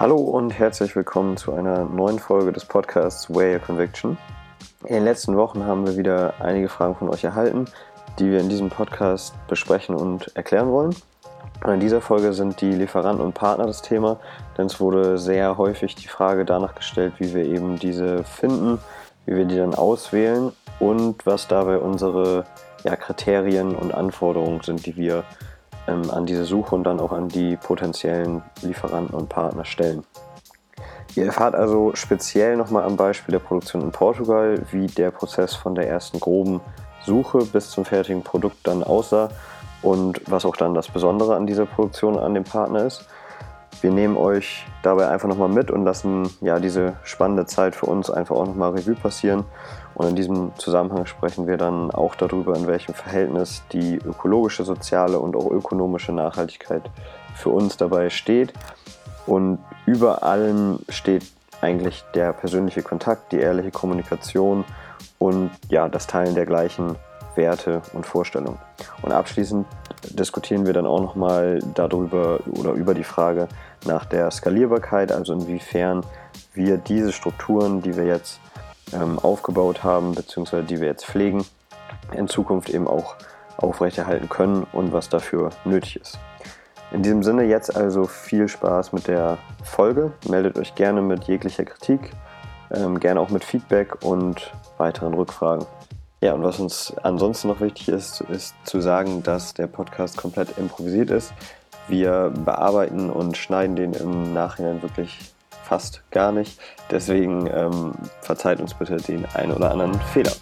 Hallo und herzlich willkommen zu einer neuen Folge des Podcasts Wear Your Conviction. In den letzten Wochen haben wir wieder einige Fragen von euch erhalten, die wir in diesem Podcast besprechen und erklären wollen. In dieser Folge sind die Lieferanten und Partner das Thema, denn es wurde sehr häufig die Frage danach gestellt, wie wir eben diese finden, wie wir die dann auswählen und was dabei unsere ja, Kriterien und Anforderungen sind, die wir ähm, an diese Suche und dann auch an die potenziellen Lieferanten und Partner stellen. Ihr erfahrt also speziell nochmal am Beispiel der Produktion in Portugal, wie der Prozess von der ersten groben Suche bis zum fertigen Produkt dann aussah und was auch dann das Besondere an dieser Produktion an dem Partner ist. Wir nehmen euch dabei einfach nochmal mit und lassen ja diese spannende Zeit für uns einfach auch nochmal Revue passieren. Und in diesem Zusammenhang sprechen wir dann auch darüber, in welchem Verhältnis die ökologische, soziale und auch ökonomische Nachhaltigkeit für uns dabei steht. Und über allem steht eigentlich der persönliche Kontakt, die ehrliche Kommunikation und ja, das Teilen der gleichen Werte und Vorstellungen. Und abschließend diskutieren wir dann auch nochmal darüber oder über die Frage nach der Skalierbarkeit, also inwiefern wir diese Strukturen, die wir jetzt ähm, aufgebaut haben, beziehungsweise die wir jetzt pflegen, in Zukunft eben auch aufrechterhalten können und was dafür nötig ist. In diesem Sinne jetzt also viel Spaß mit der Folge. Meldet euch gerne mit jeglicher Kritik, ähm, gerne auch mit Feedback und weiteren Rückfragen. Ja, und was uns ansonsten noch wichtig ist, ist zu sagen, dass der Podcast komplett improvisiert ist. Wir bearbeiten und schneiden den im Nachhinein wirklich fast gar nicht. Deswegen ähm, verzeiht uns bitte den einen oder anderen Fehler.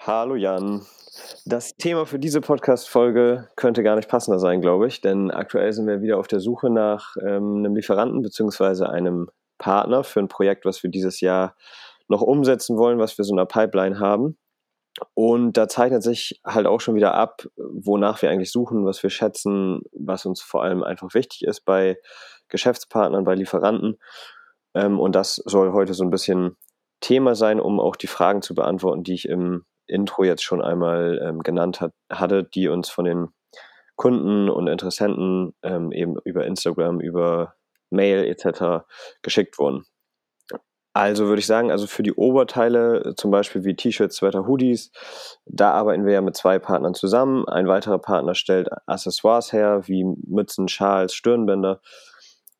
Hallo Jan. Das Thema für diese Podcast-Folge könnte gar nicht passender sein, glaube ich, denn aktuell sind wir wieder auf der Suche nach ähm, einem Lieferanten bzw. einem Partner für ein Projekt, was wir dieses Jahr noch umsetzen wollen, was wir so in der Pipeline haben. Und da zeichnet sich halt auch schon wieder ab, wonach wir eigentlich suchen, was wir schätzen, was uns vor allem einfach wichtig ist bei Geschäftspartnern, bei Lieferanten. Ähm, und das soll heute so ein bisschen Thema sein, um auch die Fragen zu beantworten, die ich im Intro jetzt schon einmal ähm, genannt hat, hatte, die uns von den Kunden und Interessenten ähm, eben über Instagram, über Mail etc. geschickt wurden. Also würde ich sagen, also für die Oberteile, zum Beispiel wie T-Shirts, Sweater, Hoodies, da arbeiten wir ja mit zwei Partnern zusammen. Ein weiterer Partner stellt Accessoires her, wie Mützen, Schals, Stirnbänder.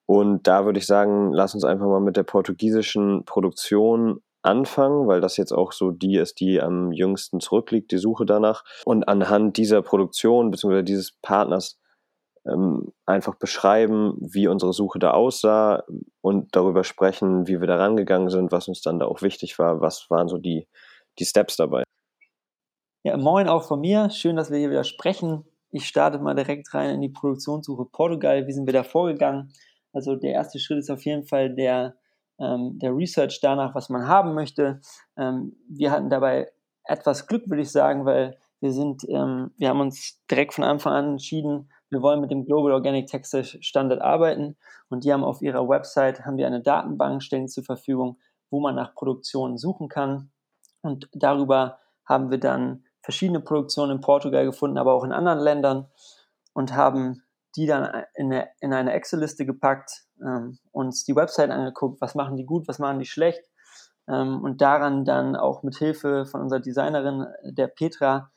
Und da würde ich sagen, lass uns einfach mal mit der portugiesischen Produktion anfangen, weil das jetzt auch so die ist, die am jüngsten zurückliegt, die Suche danach. Und anhand dieser Produktion bzw. dieses Partners ähm, einfach beschreiben, wie unsere Suche da aussah und darüber sprechen, wie wir da rangegangen sind, was uns dann da auch wichtig war, was waren so die, die Steps dabei. Ja, moin auch von mir. Schön, dass wir hier wieder sprechen. Ich starte mal direkt rein in die Produktionssuche Portugal. Wie sind wir da vorgegangen? Also der erste Schritt ist auf jeden Fall der, ähm, der Research danach, was man haben möchte. Ähm, wir hatten dabei etwas Glück, würde ich sagen, weil wir sind, ähm, wir haben uns direkt von Anfang an entschieden, wir wollen mit dem Global Organic Textile Standard arbeiten und die haben auf ihrer Website haben die eine Datenbank stellen zur Verfügung, wo man nach Produktionen suchen kann. Und darüber haben wir dann verschiedene Produktionen in Portugal gefunden, aber auch in anderen Ländern und haben die dann in eine, in eine Excel-Liste gepackt, ähm, uns die Website angeguckt, was machen die gut, was machen die schlecht. Ähm, und daran dann auch mit Hilfe von unserer Designerin, der Petra,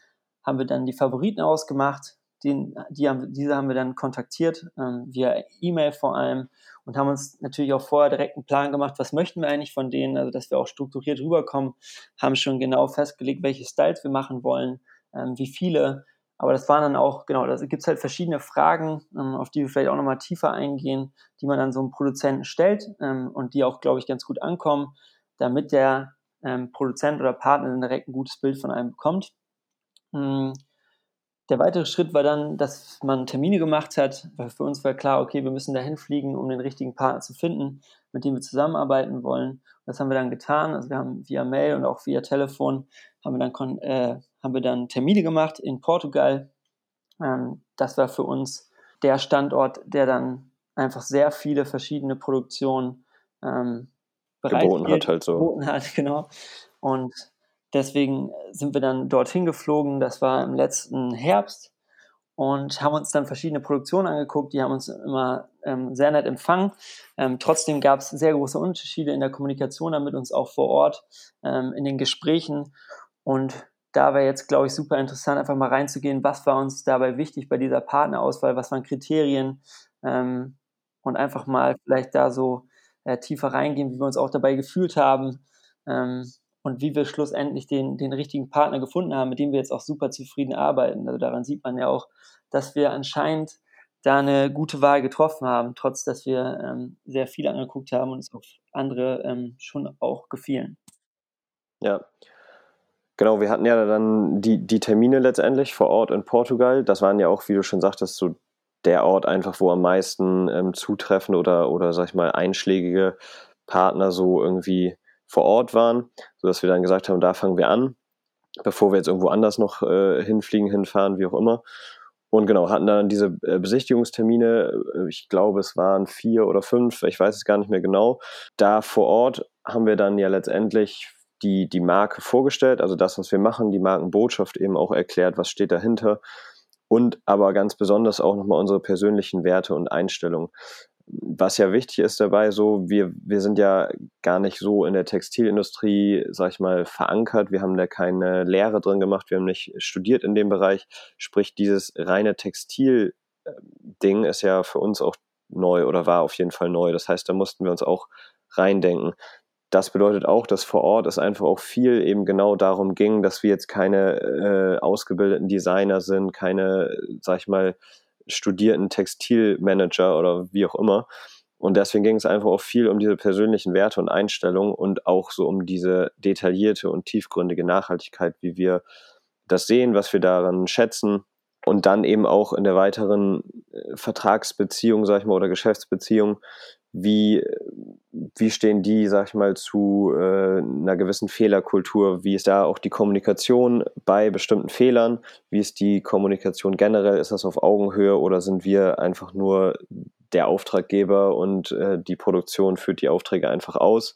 haben wir dann die Favoriten ausgemacht, den, die haben, diese haben wir dann kontaktiert, ähm, via E-Mail vor allem und haben uns natürlich auch vorher direkt einen Plan gemacht, was möchten wir eigentlich von denen, also dass wir auch strukturiert rüberkommen, haben schon genau festgelegt, welche Styles wir machen wollen, ähm, wie viele. Aber das waren dann auch, genau, da gibt es halt verschiedene Fragen, ähm, auf die wir vielleicht auch nochmal tiefer eingehen, die man dann so einem Produzenten stellt ähm, und die auch, glaube ich, ganz gut ankommen, damit der ähm, Produzent oder Partner direkt ein gutes Bild von einem bekommt. Mhm der weitere Schritt war dann, dass man Termine gemacht hat, für uns war klar, okay, wir müssen dahin fliegen, um den richtigen Partner zu finden, mit dem wir zusammenarbeiten wollen. Das haben wir dann getan. Also wir haben via Mail und auch via Telefon haben wir dann, äh, haben wir dann Termine gemacht in Portugal. Ähm, das war für uns der Standort, der dann einfach sehr viele verschiedene Produktionen ähm, geboten hat, halt so. Geboten hat, genau. Und Deswegen sind wir dann dorthin geflogen. Das war im letzten Herbst. und haben uns dann verschiedene Produktionen angeguckt. Die haben uns immer ähm, sehr nett empfangen. Ähm, trotzdem gab es sehr große Unterschiede in der Kommunikation dann mit uns auch vor Ort, ähm, in den Gesprächen. Und da wäre jetzt, glaube ich, super interessant, einfach mal reinzugehen, was war uns dabei wichtig bei dieser Partnerauswahl, was waren Kriterien ähm, und einfach mal vielleicht da so äh, tiefer reingehen, wie wir uns auch dabei gefühlt haben ähm, und wie wir schlussendlich den, den richtigen Partner gefunden haben, mit dem wir jetzt auch super zufrieden arbeiten. Also daran sieht man ja auch, dass wir anscheinend da eine gute Wahl getroffen haben, trotz dass wir ähm, sehr viel angeguckt haben und es auf andere ähm, schon auch gefielen. Ja, Genau, wir hatten ja dann die, die Termine letztendlich vor Ort in Portugal. Das waren ja auch, wie du schon sagtest, so der Ort einfach, wo am meisten ähm, zutreffende oder, oder, sag ich mal, einschlägige Partner so irgendwie vor Ort waren, sodass wir dann gesagt haben, da fangen wir an, bevor wir jetzt irgendwo anders noch äh, hinfliegen, hinfahren, wie auch immer. Und genau, hatten dann diese äh, Besichtigungstermine, äh, ich glaube, es waren vier oder fünf, ich weiß es gar nicht mehr genau. Da vor Ort haben wir dann ja letztendlich die, die Marke vorgestellt, also das, was wir machen, die Markenbotschaft eben auch erklärt, was steht dahinter und aber ganz besonders auch nochmal unsere persönlichen Werte und Einstellungen. Was ja wichtig ist dabei, so, wir, wir sind ja gar nicht so in der Textilindustrie, sag ich mal, verankert. Wir haben da keine Lehre drin gemacht, wir haben nicht studiert in dem Bereich. Sprich, dieses reine Textil-Ding ist ja für uns auch neu oder war auf jeden Fall neu. Das heißt, da mussten wir uns auch reindenken das bedeutet auch, dass vor Ort es einfach auch viel eben genau darum ging, dass wir jetzt keine äh, ausgebildeten Designer sind, keine, sag ich mal, studierten Textilmanager oder wie auch immer. Und deswegen ging es einfach auch viel um diese persönlichen Werte und Einstellungen und auch so um diese detaillierte und tiefgründige Nachhaltigkeit, wie wir das sehen, was wir daran schätzen. Und dann eben auch in der weiteren äh, Vertragsbeziehung, sag ich mal, oder Geschäftsbeziehung, wie, wie stehen die, sag ich mal, zu äh, einer gewissen Fehlerkultur? Wie ist da auch die Kommunikation bei bestimmten Fehlern? Wie ist die Kommunikation generell? Ist das auf Augenhöhe oder sind wir einfach nur der Auftraggeber und äh, die Produktion führt die Aufträge einfach aus?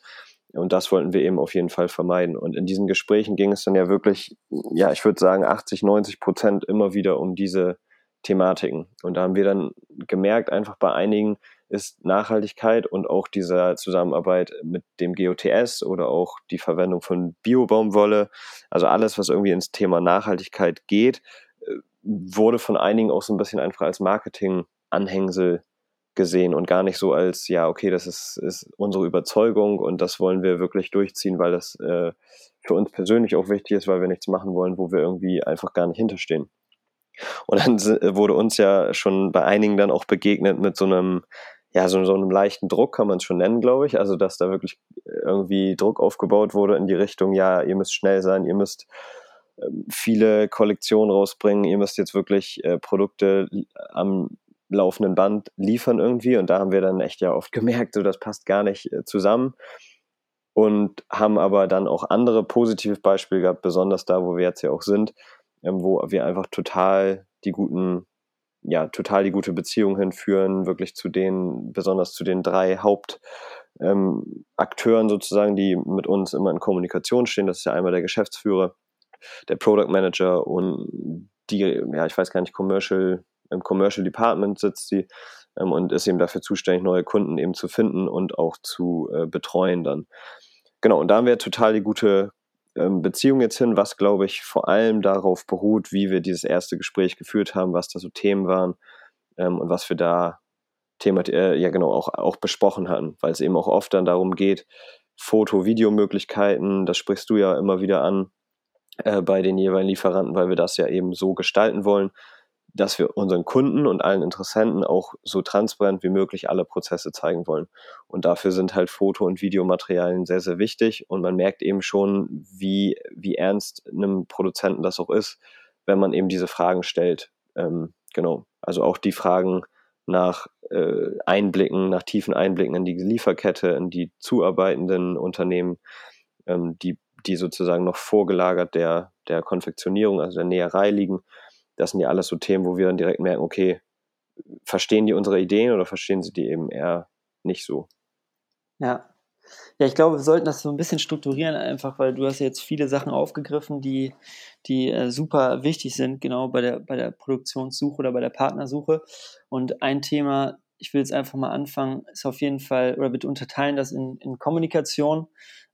Und das wollten wir eben auf jeden Fall vermeiden. Und in diesen Gesprächen ging es dann ja wirklich, ja, ich würde sagen, 80, 90 Prozent immer wieder um diese Thematiken. Und da haben wir dann gemerkt, einfach bei einigen, ist Nachhaltigkeit und auch diese Zusammenarbeit mit dem GOTS oder auch die Verwendung von Biobaumwolle, also alles, was irgendwie ins Thema Nachhaltigkeit geht, äh, wurde von einigen auch so ein bisschen einfach als Marketing-Anhängsel gesehen und gar nicht so als, ja, okay, das ist, ist unsere Überzeugung und das wollen wir wirklich durchziehen, weil das äh, für uns persönlich auch wichtig ist, weil wir nichts machen wollen, wo wir irgendwie einfach gar nicht hinterstehen. Und dann wurde uns ja schon bei einigen dann auch begegnet mit so einem, ja, so, so einem leichten Druck kann man es schon nennen, glaube ich. Also, dass da wirklich irgendwie Druck aufgebaut wurde in die Richtung, ja, ihr müsst schnell sein, ihr müsst ähm, viele Kollektionen rausbringen, ihr müsst jetzt wirklich äh, Produkte am laufenden Band liefern irgendwie. Und da haben wir dann echt ja oft gemerkt, so das passt gar nicht äh, zusammen. Und haben aber dann auch andere positive Beispiele gehabt, besonders da, wo wir jetzt ja auch sind, ähm, wo wir einfach total die guten ja, total die gute Beziehung hinführen, wirklich zu den, besonders zu den drei Hauptakteuren ähm, sozusagen, die mit uns immer in Kommunikation stehen. Das ist ja einmal der Geschäftsführer, der Product Manager und die, ja, ich weiß gar nicht, Commercial, im Commercial Department sitzt sie ähm, und ist eben dafür zuständig, neue Kunden eben zu finden und auch zu äh, betreuen dann. Genau, und da haben wir total die gute Beziehung jetzt hin, was glaube ich vor allem darauf beruht, wie wir dieses erste Gespräch geführt haben, was da so Themen waren ähm, und was wir da Thema, äh, ja genau, auch, auch besprochen hatten, weil es eben auch oft dann darum geht, Foto-Video-Möglichkeiten, das sprichst du ja immer wieder an äh, bei den jeweiligen Lieferanten, weil wir das ja eben so gestalten wollen, dass wir unseren Kunden und allen Interessenten auch so transparent wie möglich alle Prozesse zeigen wollen. Und dafür sind halt Foto- und Videomaterialien sehr, sehr wichtig. Und man merkt eben schon, wie, wie ernst einem Produzenten das auch ist, wenn man eben diese Fragen stellt. Ähm, genau. Also auch die Fragen nach äh, Einblicken, nach tiefen Einblicken in die Lieferkette, in die zuarbeitenden Unternehmen, ähm, die, die sozusagen noch vorgelagert der, der Konfektionierung, also der Näherei liegen das sind ja alles so Themen, wo wir dann direkt merken, okay, verstehen die unsere Ideen oder verstehen sie die eben eher nicht so? Ja, Ja, ich glaube, wir sollten das so ein bisschen strukturieren, einfach, weil du hast jetzt viele Sachen aufgegriffen, die, die äh, super wichtig sind, genau bei der, bei der Produktionssuche oder bei der Partnersuche. Und ein Thema, ich will jetzt einfach mal anfangen, ist auf jeden Fall, oder bitte unterteilen das in, in Kommunikation.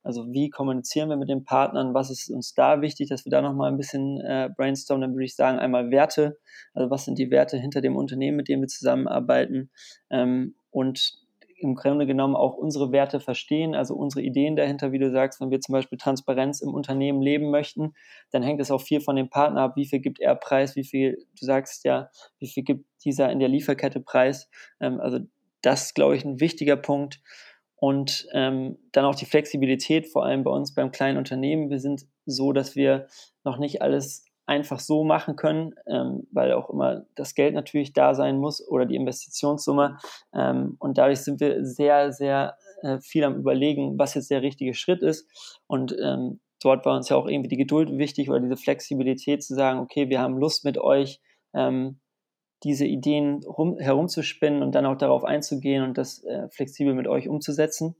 Also wie kommunizieren wir mit den Partnern? Was ist uns da wichtig, dass wir da nochmal ein bisschen äh, brainstormen? Dann würde ich sagen, einmal Werte. Also was sind die Werte hinter dem Unternehmen, mit dem wir zusammenarbeiten? Ähm, und im Grunde genommen auch unsere Werte verstehen, also unsere Ideen dahinter, wie du sagst, wenn wir zum Beispiel Transparenz im Unternehmen leben möchten, dann hängt es auch viel von dem Partner ab, wie viel gibt er preis, wie viel, du sagst ja, wie viel gibt dieser in der Lieferkette preis. Ähm, also das ist, glaube ich, ein wichtiger Punkt. Und ähm, dann auch die Flexibilität, vor allem bei uns beim kleinen Unternehmen. Wir sind so, dass wir noch nicht alles einfach so machen können, ähm, weil auch immer das Geld natürlich da sein muss oder die Investitionssumme. Ähm, und dadurch sind wir sehr, sehr äh, viel am Überlegen, was jetzt der richtige Schritt ist. Und ähm, dort war uns ja auch irgendwie die Geduld wichtig oder diese Flexibilität zu sagen, okay, wir haben Lust mit euch, ähm, diese Ideen rum, herumzuspinnen und dann auch darauf einzugehen und das äh, flexibel mit euch umzusetzen.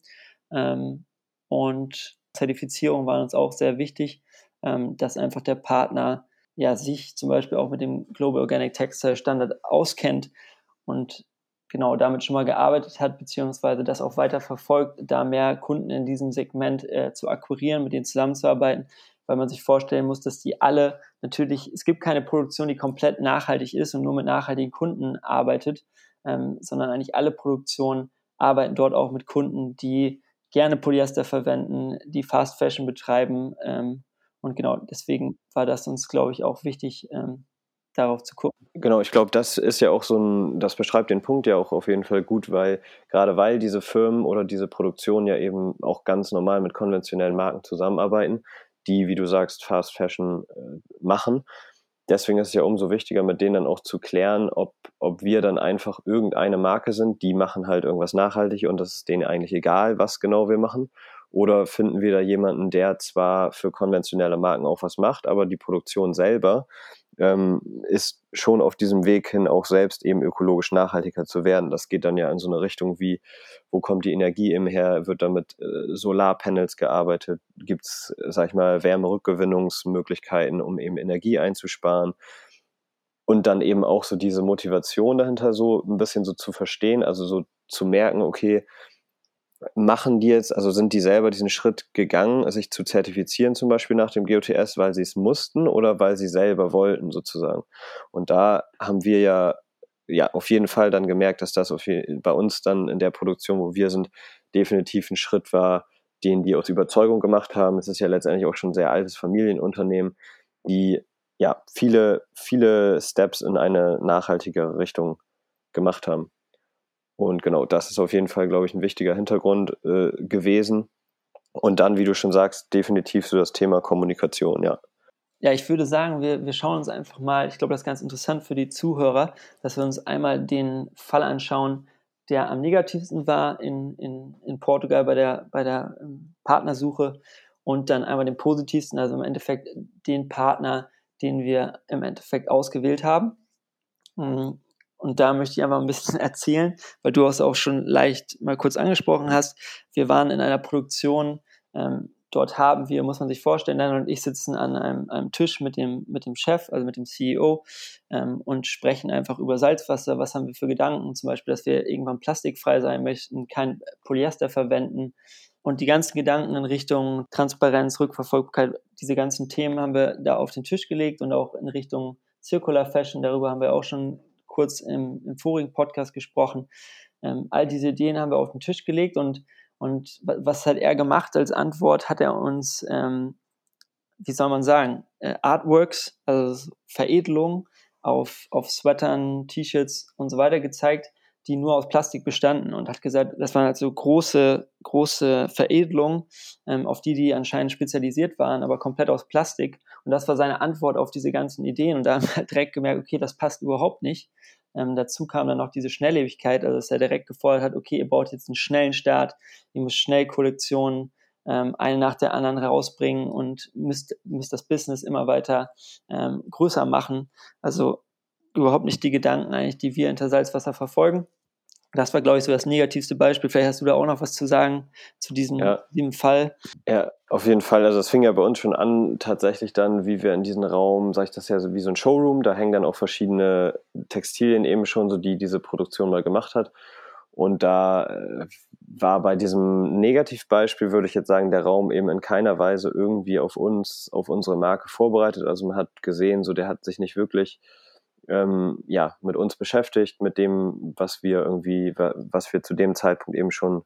Ähm, und Zertifizierung war uns auch sehr wichtig, ähm, dass einfach der Partner ja, sich zum Beispiel auch mit dem Global Organic Textile Standard auskennt und genau damit schon mal gearbeitet hat, beziehungsweise das auch weiter verfolgt, da mehr Kunden in diesem Segment äh, zu akquirieren, mit denen zusammenzuarbeiten, weil man sich vorstellen muss, dass die alle natürlich, es gibt keine Produktion, die komplett nachhaltig ist und nur mit nachhaltigen Kunden arbeitet, ähm, sondern eigentlich alle Produktionen arbeiten dort auch mit Kunden, die gerne Polyester verwenden, die Fast Fashion betreiben ähm, und genau deswegen war das uns, glaube ich, auch wichtig, ähm, darauf zu gucken. Genau, ich glaube, das ist ja auch so ein, das beschreibt den Punkt ja auch auf jeden Fall gut, weil gerade weil diese Firmen oder diese Produktionen ja eben auch ganz normal mit konventionellen Marken zusammenarbeiten, die, wie du sagst, Fast Fashion äh, machen. Deswegen ist es ja umso wichtiger, mit denen dann auch zu klären, ob, ob wir dann einfach irgendeine Marke sind, die machen halt irgendwas nachhaltig und das ist denen eigentlich egal, was genau wir machen. Oder finden wir da jemanden, der zwar für konventionelle Marken auch was macht, aber die Produktion selber ähm, ist schon auf diesem Weg hin auch selbst eben ökologisch nachhaltiger zu werden. Das geht dann ja in so eine Richtung wie, wo kommt die Energie im her? Wird da mit äh, Solarpanels gearbeitet? Gibt es, sag ich mal, Wärmerückgewinnungsmöglichkeiten, um eben Energie einzusparen? Und dann eben auch so diese Motivation dahinter so ein bisschen so zu verstehen, also so zu merken, okay, machen die jetzt, also sind die selber diesen Schritt gegangen, sich zu zertifizieren zum Beispiel nach dem GOTS, weil sie es mussten oder weil sie selber wollten sozusagen. Und da haben wir ja, ja auf jeden Fall dann gemerkt, dass das jeden, bei uns dann in der Produktion, wo wir sind, definitiv ein Schritt war, den die aus Überzeugung gemacht haben. Es ist ja letztendlich auch schon ein sehr altes Familienunternehmen, die ja viele, viele Steps in eine nachhaltigere Richtung gemacht haben. Und genau, das ist auf jeden Fall, glaube ich, ein wichtiger Hintergrund äh, gewesen. Und dann, wie du schon sagst, definitiv so das Thema Kommunikation, ja. Ja, ich würde sagen, wir, wir schauen uns einfach mal, ich glaube, das ist ganz interessant für die Zuhörer, dass wir uns einmal den Fall anschauen, der am negativsten war in, in, in Portugal bei der, bei der ähm, Partnersuche und dann einmal den positivsten, also im Endeffekt den Partner, den wir im Endeffekt ausgewählt haben. Und da möchte ich einfach ein bisschen erzählen, weil du es auch schon leicht mal kurz angesprochen hast. Wir waren in einer Produktion, ähm, dort haben wir, muss man sich vorstellen, Dan und ich sitzen an einem, einem, Tisch mit dem, mit dem Chef, also mit dem CEO ähm, und sprechen einfach über Salzwasser. Was haben wir für Gedanken? Zum Beispiel, dass wir irgendwann plastikfrei sein möchten, kein Polyester verwenden. Und die ganzen Gedanken in Richtung Transparenz, Rückverfolgbarkeit, diese ganzen Themen haben wir da auf den Tisch gelegt und auch in Richtung Circular Fashion, darüber haben wir auch schon kurz im, im vorigen Podcast gesprochen. Ähm, all diese Ideen haben wir auf den Tisch gelegt und, und was hat er gemacht als Antwort? Hat er uns, ähm, wie soll man sagen, äh, Artworks, also Veredelung auf, auf Sweatern, T-Shirts und so weiter gezeigt, die nur aus Plastik bestanden und hat gesagt, das waren halt so große, große Veredelungen, ähm, auf die die anscheinend spezialisiert waren, aber komplett aus Plastik. Und das war seine Antwort auf diese ganzen Ideen. Und da haben wir direkt gemerkt, okay, das passt überhaupt nicht. Ähm, dazu kam dann noch diese Schnelllebigkeit, also dass er direkt gefordert hat, okay, ihr baut jetzt einen schnellen Start, ihr müsst schnell Kollektionen ähm, eine nach der anderen rausbringen und müsst, müsst das Business immer weiter ähm, größer machen. Also überhaupt nicht die Gedanken eigentlich, die wir hinter Salzwasser verfolgen. das war, glaube ich, so das negativste Beispiel. Vielleicht hast du da auch noch was zu sagen zu diesem, ja. diesem Fall. Ja, auf jeden Fall. Also es fing ja bei uns schon an, tatsächlich dann, wie wir in diesen Raum, sag ich das ja so wie so ein Showroom, da hängen dann auch verschiedene Textilien eben schon, so die diese Produktion mal gemacht hat. Und da äh, war bei diesem Negativbeispiel, würde ich jetzt sagen, der Raum eben in keiner Weise irgendwie auf uns, auf unsere Marke vorbereitet. Also man hat gesehen, so der hat sich nicht wirklich ähm, ja, mit uns beschäftigt, mit dem, was wir irgendwie, was wir zu dem Zeitpunkt eben schon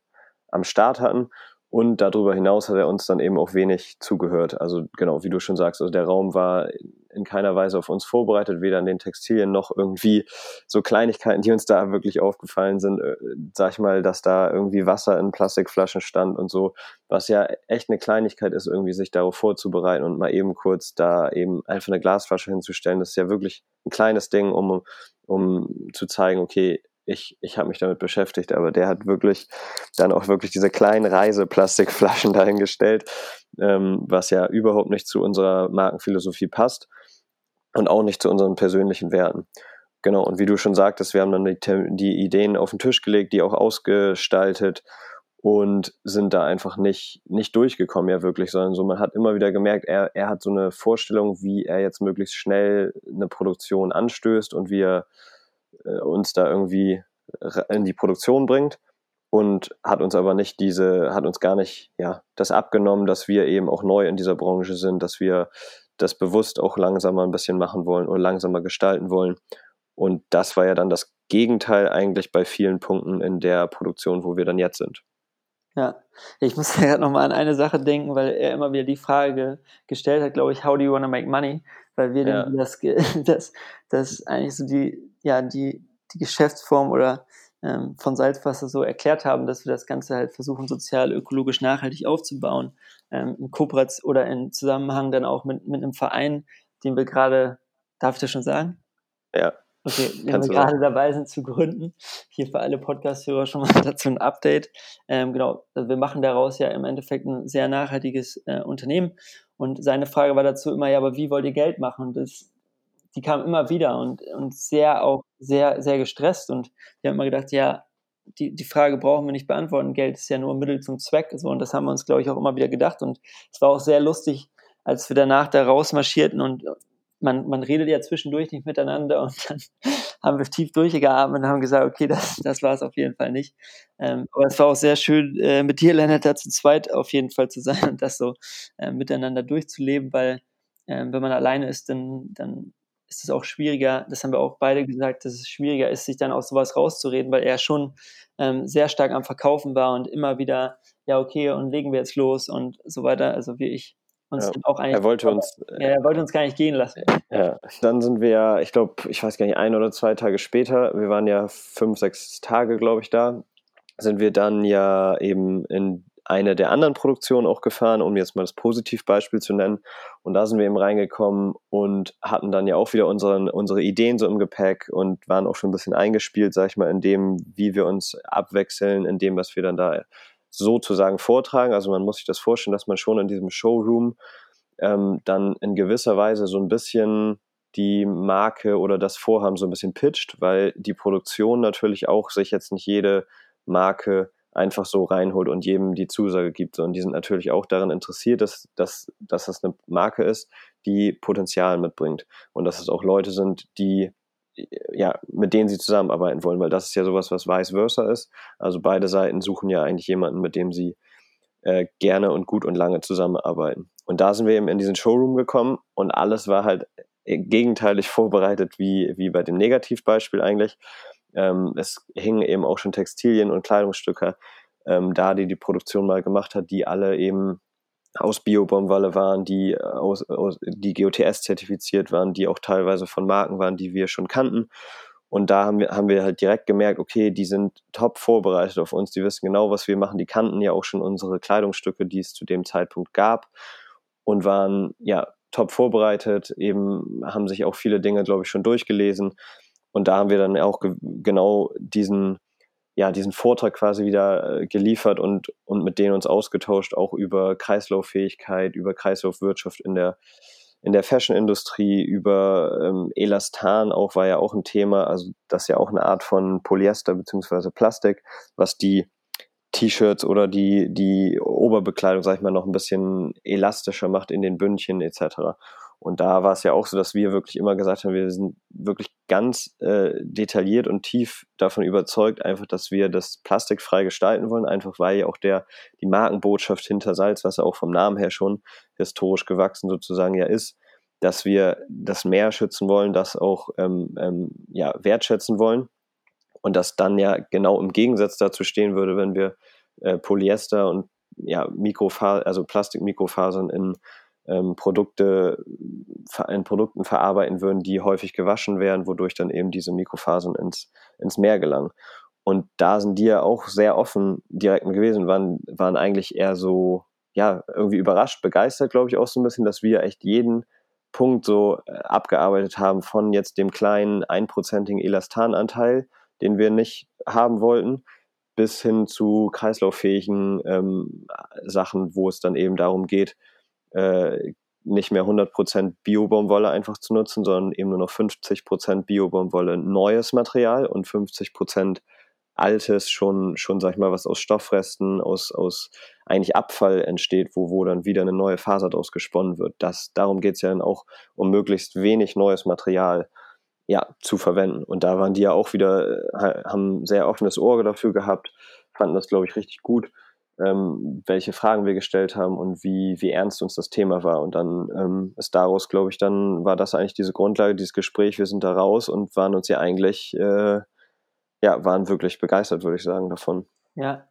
am Start hatten. Und darüber hinaus hat er uns dann eben auch wenig zugehört. Also genau, wie du schon sagst, also der Raum war in keiner Weise auf uns vorbereitet, weder an den Textilien noch irgendwie so Kleinigkeiten, die uns da wirklich aufgefallen sind. Äh, sag ich mal, dass da irgendwie Wasser in Plastikflaschen stand und so, was ja echt eine Kleinigkeit ist, irgendwie sich darauf vorzubereiten und mal eben kurz da eben einfach eine Glasflasche hinzustellen. Das ist ja wirklich ein kleines Ding, um, um zu zeigen, okay, ich, ich habe mich damit beschäftigt, aber der hat wirklich dann auch wirklich diese kleinen Reiseplastikflaschen dahingestellt, ähm, was ja überhaupt nicht zu unserer Markenphilosophie passt und auch nicht zu unseren persönlichen Werten. Genau, und wie du schon sagtest, wir haben dann die, die Ideen auf den Tisch gelegt, die auch ausgestaltet und sind da einfach nicht, nicht durchgekommen, ja wirklich, sondern so, man hat immer wieder gemerkt, er, er hat so eine Vorstellung, wie er jetzt möglichst schnell eine Produktion anstößt und wie er uns da irgendwie in die Produktion bringt und hat uns aber nicht diese, hat uns gar nicht ja, das abgenommen, dass wir eben auch neu in dieser Branche sind, dass wir das bewusst auch langsamer ein bisschen machen wollen oder langsamer gestalten wollen. Und das war ja dann das Gegenteil eigentlich bei vielen Punkten in der Produktion, wo wir dann jetzt sind. Ja, ich muss ja gerade nochmal an eine Sache denken, weil er immer wieder die Frage gestellt hat, glaube ich, how do you want to make money? Weil wir ja. das, das, das eigentlich so die, ja, die, die Geschäftsform oder ähm, von Salzwasser so erklärt haben, dass wir das Ganze halt versuchen, sozial, ökologisch nachhaltig aufzubauen. Ähm, in Kooperation oder in Zusammenhang dann auch mit, mit einem Verein, den wir gerade, darf ich das schon sagen? Ja. Okay, wenn wir gerade dabei sind zu gründen, hier für alle Podcast-Hörer schon mal dazu ein Update. Ähm, genau, also wir machen daraus ja im Endeffekt ein sehr nachhaltiges äh, Unternehmen. Und seine Frage war dazu immer, ja, aber wie wollt ihr Geld machen? Und das die kam immer wieder und, und sehr auch sehr, sehr gestresst. Und wir haben immer gedacht, ja, die, die Frage brauchen wir nicht beantworten. Geld ist ja nur Mittel zum Zweck. So, und das haben wir uns, glaube ich, auch immer wieder gedacht. Und es war auch sehr lustig, als wir danach da rausmarschierten und man, man redet ja zwischendurch nicht miteinander und dann haben wir tief durchgeatmet und haben gesagt, okay, das, das war es auf jeden Fall nicht. Ähm, aber es war auch sehr schön, äh, mit dir, Lennart, da zu zweit auf jeden Fall zu sein und das so äh, miteinander durchzuleben, weil äh, wenn man alleine ist, dann, dann ist es auch schwieriger, das haben wir auch beide gesagt, dass es schwieriger ist, sich dann aus sowas rauszureden, weil er schon ähm, sehr stark am Verkaufen war und immer wieder, ja, okay, und legen wir jetzt los und so weiter. Also wie ich uns ja, auch eigentlich. Er wollte uns. Ja, er wollte uns gar nicht gehen lassen. Ja, dann sind wir ja, ich glaube, ich weiß gar nicht, ein oder zwei Tage später, wir waren ja fünf, sechs Tage, glaube ich, da, sind wir dann ja eben in eine der anderen Produktionen auch gefahren, um jetzt mal das Positivbeispiel zu nennen. Und da sind wir eben reingekommen und hatten dann ja auch wieder unseren, unsere Ideen so im Gepäck und waren auch schon ein bisschen eingespielt, sag ich mal, in dem, wie wir uns abwechseln, in dem, was wir dann da sozusagen vortragen. Also man muss sich das vorstellen, dass man schon in diesem Showroom ähm, dann in gewisser Weise so ein bisschen die Marke oder das Vorhaben so ein bisschen pitcht, weil die Produktion natürlich auch sich jetzt nicht jede Marke einfach so reinholt und jedem die Zusage gibt. Und die sind natürlich auch daran interessiert, dass, dass, dass das eine Marke ist, die Potenzial mitbringt. Und dass es auch Leute sind, die ja, mit denen sie zusammenarbeiten wollen, weil das ist ja sowas, was vice versa ist. Also beide Seiten suchen ja eigentlich jemanden, mit dem sie äh, gerne und gut und lange zusammenarbeiten. Und da sind wir eben in diesen Showroom gekommen und alles war halt äh, gegenteilig vorbereitet wie, wie bei dem Negativbeispiel eigentlich. Ähm, es hingen eben auch schon Textilien und Kleidungsstücke ähm, da, die die Produktion mal gemacht hat, die alle eben aus Biobaumwolle waren, die, äh, aus, aus, die GOTS zertifiziert waren, die auch teilweise von Marken waren, die wir schon kannten. Und da haben wir, haben wir halt direkt gemerkt, okay, die sind top vorbereitet auf uns, die wissen genau, was wir machen, die kannten ja auch schon unsere Kleidungsstücke, die es zu dem Zeitpunkt gab und waren ja top vorbereitet, eben haben sich auch viele Dinge, glaube ich, schon durchgelesen. Und da haben wir dann auch ge genau diesen, ja, diesen Vortrag quasi wieder äh, geliefert und, und mit denen uns ausgetauscht, auch über Kreislauffähigkeit, über Kreislaufwirtschaft in der, in der Fashion-Industrie über ähm, Elastan auch war ja auch ein Thema, also das ist ja auch eine Art von Polyester beziehungsweise Plastik, was die T-Shirts oder die, die Oberbekleidung, sag ich mal, noch ein bisschen elastischer macht in den Bündchen etc. Und da war es ja auch so, dass wir wirklich immer gesagt haben, wir sind wirklich ganz äh, detailliert und tief davon überzeugt, einfach, dass wir das plastikfrei gestalten wollen, einfach weil ja auch der, die Markenbotschaft hinter Salz, was ja auch vom Namen her schon historisch gewachsen sozusagen ja ist, dass wir das Meer schützen wollen, das auch ähm, ähm, ja, wertschätzen wollen. Und das dann ja genau im Gegensatz dazu stehen würde, wenn wir äh, Polyester und ja, Mikrofasern, also Plastikmikrofasern in ähm, Produkte in Produkten verarbeiten würden, die häufig gewaschen werden, wodurch dann eben diese Mikrofasern ins, ins Meer gelangen. Und da sind die ja auch sehr offen direkt gewesen, waren, waren eigentlich eher so, ja, irgendwie überrascht, begeistert, glaube ich, auch so ein bisschen, dass wir echt jeden Punkt so äh, abgearbeitet haben von jetzt dem kleinen einprozentigen Elastananteil, den wir nicht haben wollten, bis hin zu kreislauffähigen ähm, Sachen, wo es dann eben darum geht, äh, nicht mehr 100% Bio-Baumwolle einfach zu nutzen, sondern eben nur noch 50% Bio-Baumwolle neues Material und 50% altes, schon, schon, sag ich mal, was aus Stoffresten, aus, aus eigentlich Abfall entsteht, wo, wo dann wieder eine neue Faser daraus gesponnen wird. Das, darum geht es ja dann auch um möglichst wenig neues Material ja, zu verwenden. Und da waren die ja auch wieder, äh, haben sehr offenes Ohr dafür gehabt, fanden das, glaube ich, richtig gut ähm, welche Fragen wir gestellt haben und wie, wie ernst uns das Thema war. Und dann ähm, ist daraus, glaube ich, dann war das eigentlich diese Grundlage, dieses Gespräch. Wir sind da raus und waren uns ja eigentlich, äh, ja, waren wirklich begeistert, würde ich sagen, davon. Ja.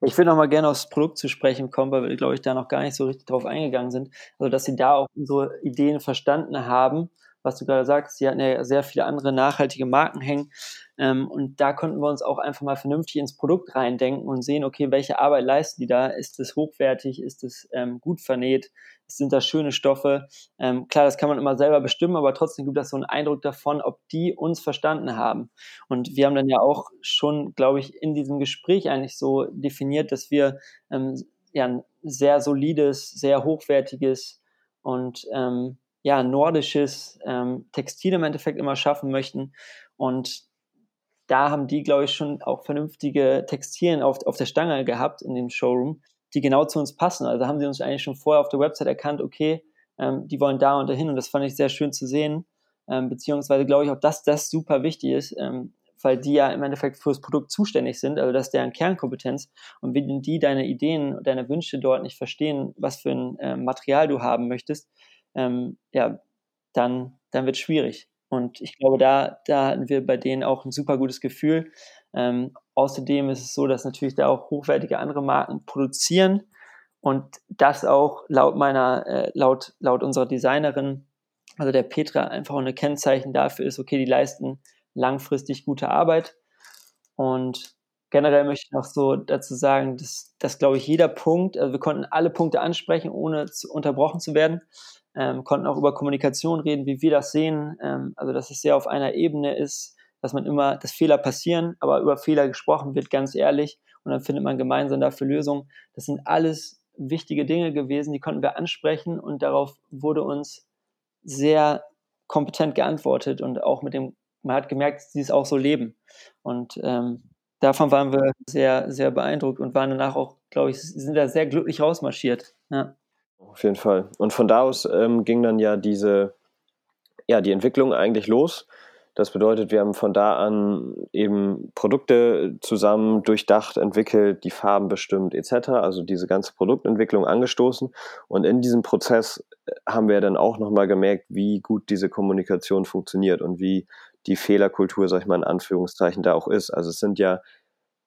Ich würde noch mal gerne aufs Produkt zu sprechen kommen, weil wir, glaube ich, da noch gar nicht so richtig drauf eingegangen sind. Also, dass sie da auch unsere Ideen verstanden haben was du gerade sagst, sie hatten ja sehr viele andere nachhaltige Marken hängen. Ähm, und da konnten wir uns auch einfach mal vernünftig ins Produkt reindenken und sehen, okay, welche Arbeit leisten die da? Ist es hochwertig? Ist es ähm, gut vernäht? Sind das schöne Stoffe? Ähm, klar, das kann man immer selber bestimmen, aber trotzdem gibt das so einen Eindruck davon, ob die uns verstanden haben. Und wir haben dann ja auch schon, glaube ich, in diesem Gespräch eigentlich so definiert, dass wir ähm, ja ein sehr solides, sehr hochwertiges und ähm, ja, nordisches ähm, Textil im Endeffekt immer schaffen möchten. Und da haben die, glaube ich, schon auch vernünftige Textilien auf, auf der Stange gehabt in dem Showroom, die genau zu uns passen. Also haben sie uns eigentlich schon vorher auf der Website erkannt, okay, ähm, die wollen da und dahin. Und das fand ich sehr schön zu sehen. Ähm, beziehungsweise glaube ich auch, dass das super wichtig ist, ähm, weil die ja im Endeffekt für das Produkt zuständig sind, also das ist deren Kernkompetenz. Und wenn die deine Ideen, deine Wünsche dort nicht verstehen, was für ein äh, Material du haben möchtest, ähm, ja, dann, dann wird es schwierig. Und ich glaube, da, da hatten wir bei denen auch ein super gutes Gefühl. Ähm, außerdem ist es so, dass natürlich da auch hochwertige andere Marken produzieren und das auch laut meiner, äh, laut, laut unserer Designerin, also der Petra, einfach eine Kennzeichen dafür ist, okay, die leisten langfristig gute Arbeit. Und generell möchte ich noch so dazu sagen, dass, dass glaube ich, jeder Punkt, also wir konnten alle Punkte ansprechen, ohne zu, unterbrochen zu werden ähm, konnten auch über Kommunikation reden, wie wir das sehen, ähm, also dass es sehr auf einer Ebene ist, dass man immer, dass Fehler passieren, aber über Fehler gesprochen wird, ganz ehrlich, und dann findet man gemeinsam dafür Lösungen. Das sind alles wichtige Dinge gewesen, die konnten wir ansprechen und darauf wurde uns sehr kompetent geantwortet und auch mit dem, man hat gemerkt, dass sie es auch so leben. Und ähm, davon waren wir sehr, sehr beeindruckt und waren danach auch, glaube ich, sind da sehr glücklich rausmarschiert. Ja. Auf jeden Fall. Und von da aus ähm, ging dann ja diese, ja, die Entwicklung eigentlich los. Das bedeutet, wir haben von da an eben Produkte zusammen durchdacht, entwickelt, die Farben bestimmt etc. Also diese ganze Produktentwicklung angestoßen. Und in diesem Prozess äh, haben wir dann auch nochmal gemerkt, wie gut diese Kommunikation funktioniert und wie die Fehlerkultur, sag ich mal in Anführungszeichen, da auch ist. Also es sind ja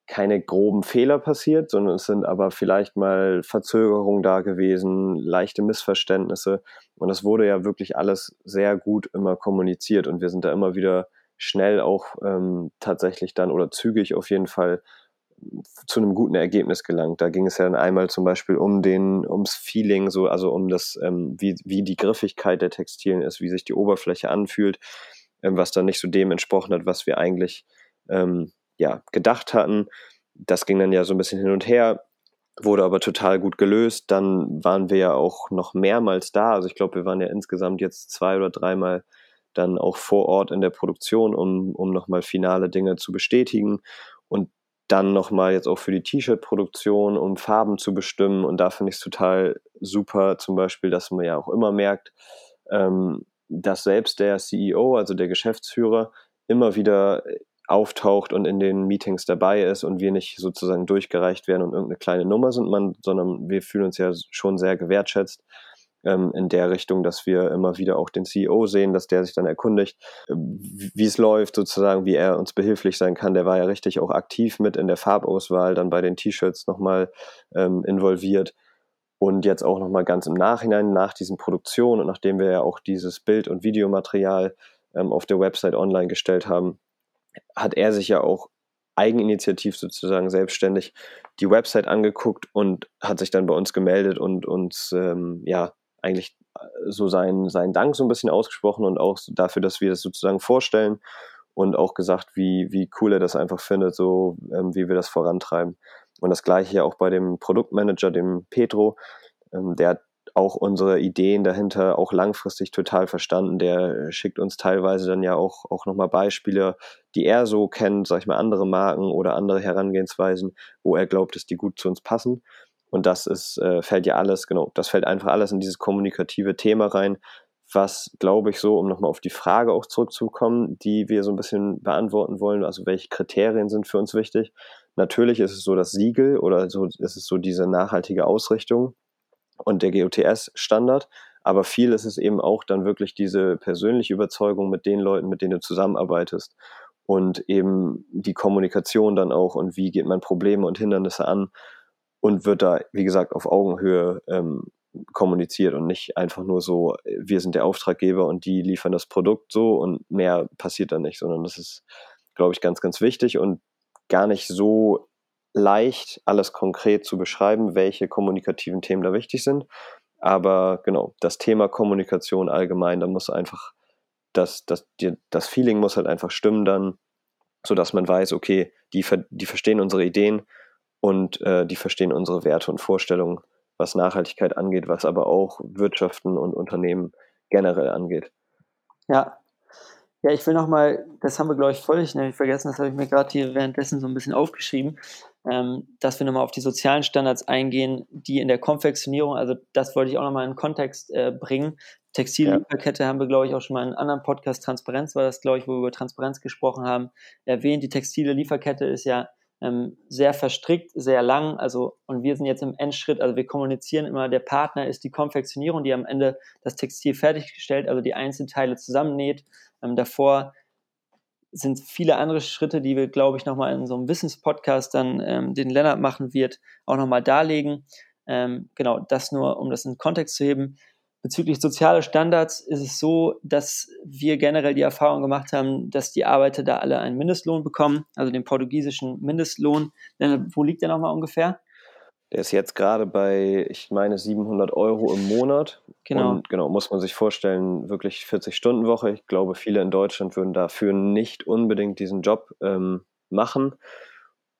keine groben Fehler passiert, sondern es sind aber vielleicht mal Verzögerungen da gewesen, leichte Missverständnisse. Und das wurde ja wirklich alles sehr gut immer kommuniziert und wir sind da immer wieder schnell auch ähm, tatsächlich dann oder zügig auf jeden Fall zu einem guten Ergebnis gelangt. Da ging es ja dann einmal zum Beispiel um den, ums Feeling, so, also um das, ähm, wie, wie die Griffigkeit der Textilien ist, wie sich die Oberfläche anfühlt, ähm, was dann nicht so dem entsprochen hat, was wir eigentlich ähm, ja, gedacht hatten. Das ging dann ja so ein bisschen hin und her. wurde aber total gut gelöst. Dann waren wir ja auch noch mehrmals da. Also ich glaube, wir waren ja insgesamt jetzt zwei oder dreimal dann auch vor Ort in der Produktion, um, um nochmal finale Dinge zu bestätigen. Und dann nochmal jetzt auch für die T-Shirt-Produktion, um Farben zu bestimmen. Und da finde ich es total super, zum Beispiel, dass man ja auch immer merkt, ähm, dass selbst der CEO, also der Geschäftsführer, immer wieder auftaucht und in den Meetings dabei ist und wir nicht sozusagen durchgereicht werden und irgendeine kleine Nummer sind, man, sondern wir fühlen uns ja schon sehr gewertschätzt ähm, in der Richtung, dass wir immer wieder auch den CEO sehen, dass der sich dann erkundigt, äh, wie es läuft, sozusagen, wie er uns behilflich sein kann. Der war ja richtig auch aktiv mit in der Farbauswahl, dann bei den T-Shirts nochmal ähm, involviert. Und jetzt auch nochmal ganz im Nachhinein, nach diesen Produktionen und nachdem wir ja auch dieses Bild- und Videomaterial ähm, auf der Website online gestellt haben, hat er sich ja auch eigeninitiativ sozusagen selbstständig die Website angeguckt und hat sich dann bei uns gemeldet und uns ähm, ja eigentlich äh, so seinen, seinen Dank so ein bisschen ausgesprochen und auch dafür, dass wir das sozusagen vorstellen und auch gesagt, wie, wie cool er das einfach findet, so ähm, wie wir das vorantreiben. Und das gleiche ja auch bei dem Produktmanager, dem Petro, ähm, der hat auch unsere Ideen dahinter auch langfristig total verstanden. Der schickt uns teilweise dann ja auch, auch nochmal Beispiele, die er so kennt, sag ich mal, andere Marken oder andere Herangehensweisen, wo er glaubt, dass die gut zu uns passen. Und das ist, äh, fällt ja alles, genau, das fällt einfach alles in dieses kommunikative Thema rein, was, glaube ich, so, um nochmal auf die Frage auch zurückzukommen, die wir so ein bisschen beantworten wollen, also welche Kriterien sind für uns wichtig. Natürlich ist es so das Siegel oder so ist es so diese nachhaltige Ausrichtung und der GOTS-Standard, aber viel ist es eben auch dann wirklich diese persönliche Überzeugung mit den Leuten, mit denen du zusammenarbeitest und eben die Kommunikation dann auch und wie geht man Probleme und Hindernisse an und wird da, wie gesagt, auf Augenhöhe ähm, kommuniziert und nicht einfach nur so, wir sind der Auftraggeber und die liefern das Produkt so und mehr passiert da nicht, sondern das ist, glaube ich, ganz, ganz wichtig und gar nicht so leicht, alles konkret zu beschreiben, welche kommunikativen Themen da wichtig sind. Aber genau, das Thema Kommunikation allgemein, da muss einfach das, das, das Feeling muss halt einfach stimmen dann, sodass man weiß, okay, die, die verstehen unsere Ideen und äh, die verstehen unsere Werte und Vorstellungen, was Nachhaltigkeit angeht, was aber auch Wirtschaften und Unternehmen generell angeht. Ja. Ja, ich will nochmal, das haben wir, glaube ich, völlig nämlich vergessen, das habe ich mir gerade hier währenddessen so ein bisschen aufgeschrieben, ähm, dass wir nochmal auf die sozialen Standards eingehen, die in der Konfektionierung, also das wollte ich auch nochmal in Kontext äh, bringen. Textillieferkette ja. haben wir, glaube ich, auch schon mal in einem anderen Podcast, Transparenz war das, glaube ich, wo wir über Transparenz gesprochen haben, erwähnt. Die textile Lieferkette ist ja ähm, sehr verstrickt, sehr lang. Also, und wir sind jetzt im Endschritt, also wir kommunizieren immer, der Partner ist die Konfektionierung, die am Ende das Textil fertiggestellt, also die Einzelteile zusammennäht. Ähm, davor sind viele andere Schritte, die wir, glaube ich, nochmal in so einem Wissenspodcast dann, ähm, den Lennart machen wird, auch nochmal darlegen. Ähm, genau, das nur, um das in Kontext zu heben. Bezüglich sozialer Standards ist es so, dass wir generell die Erfahrung gemacht haben, dass die Arbeiter da alle einen Mindestlohn bekommen, also den portugiesischen Mindestlohn. Wo liegt der nochmal ungefähr? Der ist jetzt gerade bei, ich meine, 700 Euro im Monat. Genau. Und genau, muss man sich vorstellen, wirklich 40-Stunden-Woche. Ich glaube, viele in Deutschland würden dafür nicht unbedingt diesen Job ähm, machen.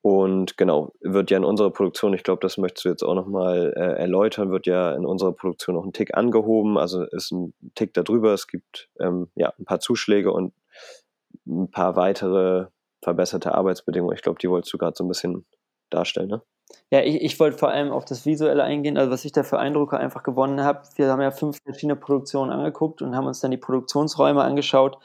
Und genau, wird ja in unserer Produktion, ich glaube, das möchtest du jetzt auch nochmal äh, erläutern, wird ja in unserer Produktion noch ein Tick angehoben, also ist ein Tick darüber. Es gibt ähm, ja ein paar Zuschläge und ein paar weitere verbesserte Arbeitsbedingungen. Ich glaube, die wolltest du gerade so ein bisschen darstellen, ne? Ja, ich, ich wollte vor allem auf das Visuelle eingehen, also was ich da für Eindrücke einfach gewonnen habe. Wir haben ja fünf verschiedene Produktionen angeguckt und haben uns dann die Produktionsräume angeschaut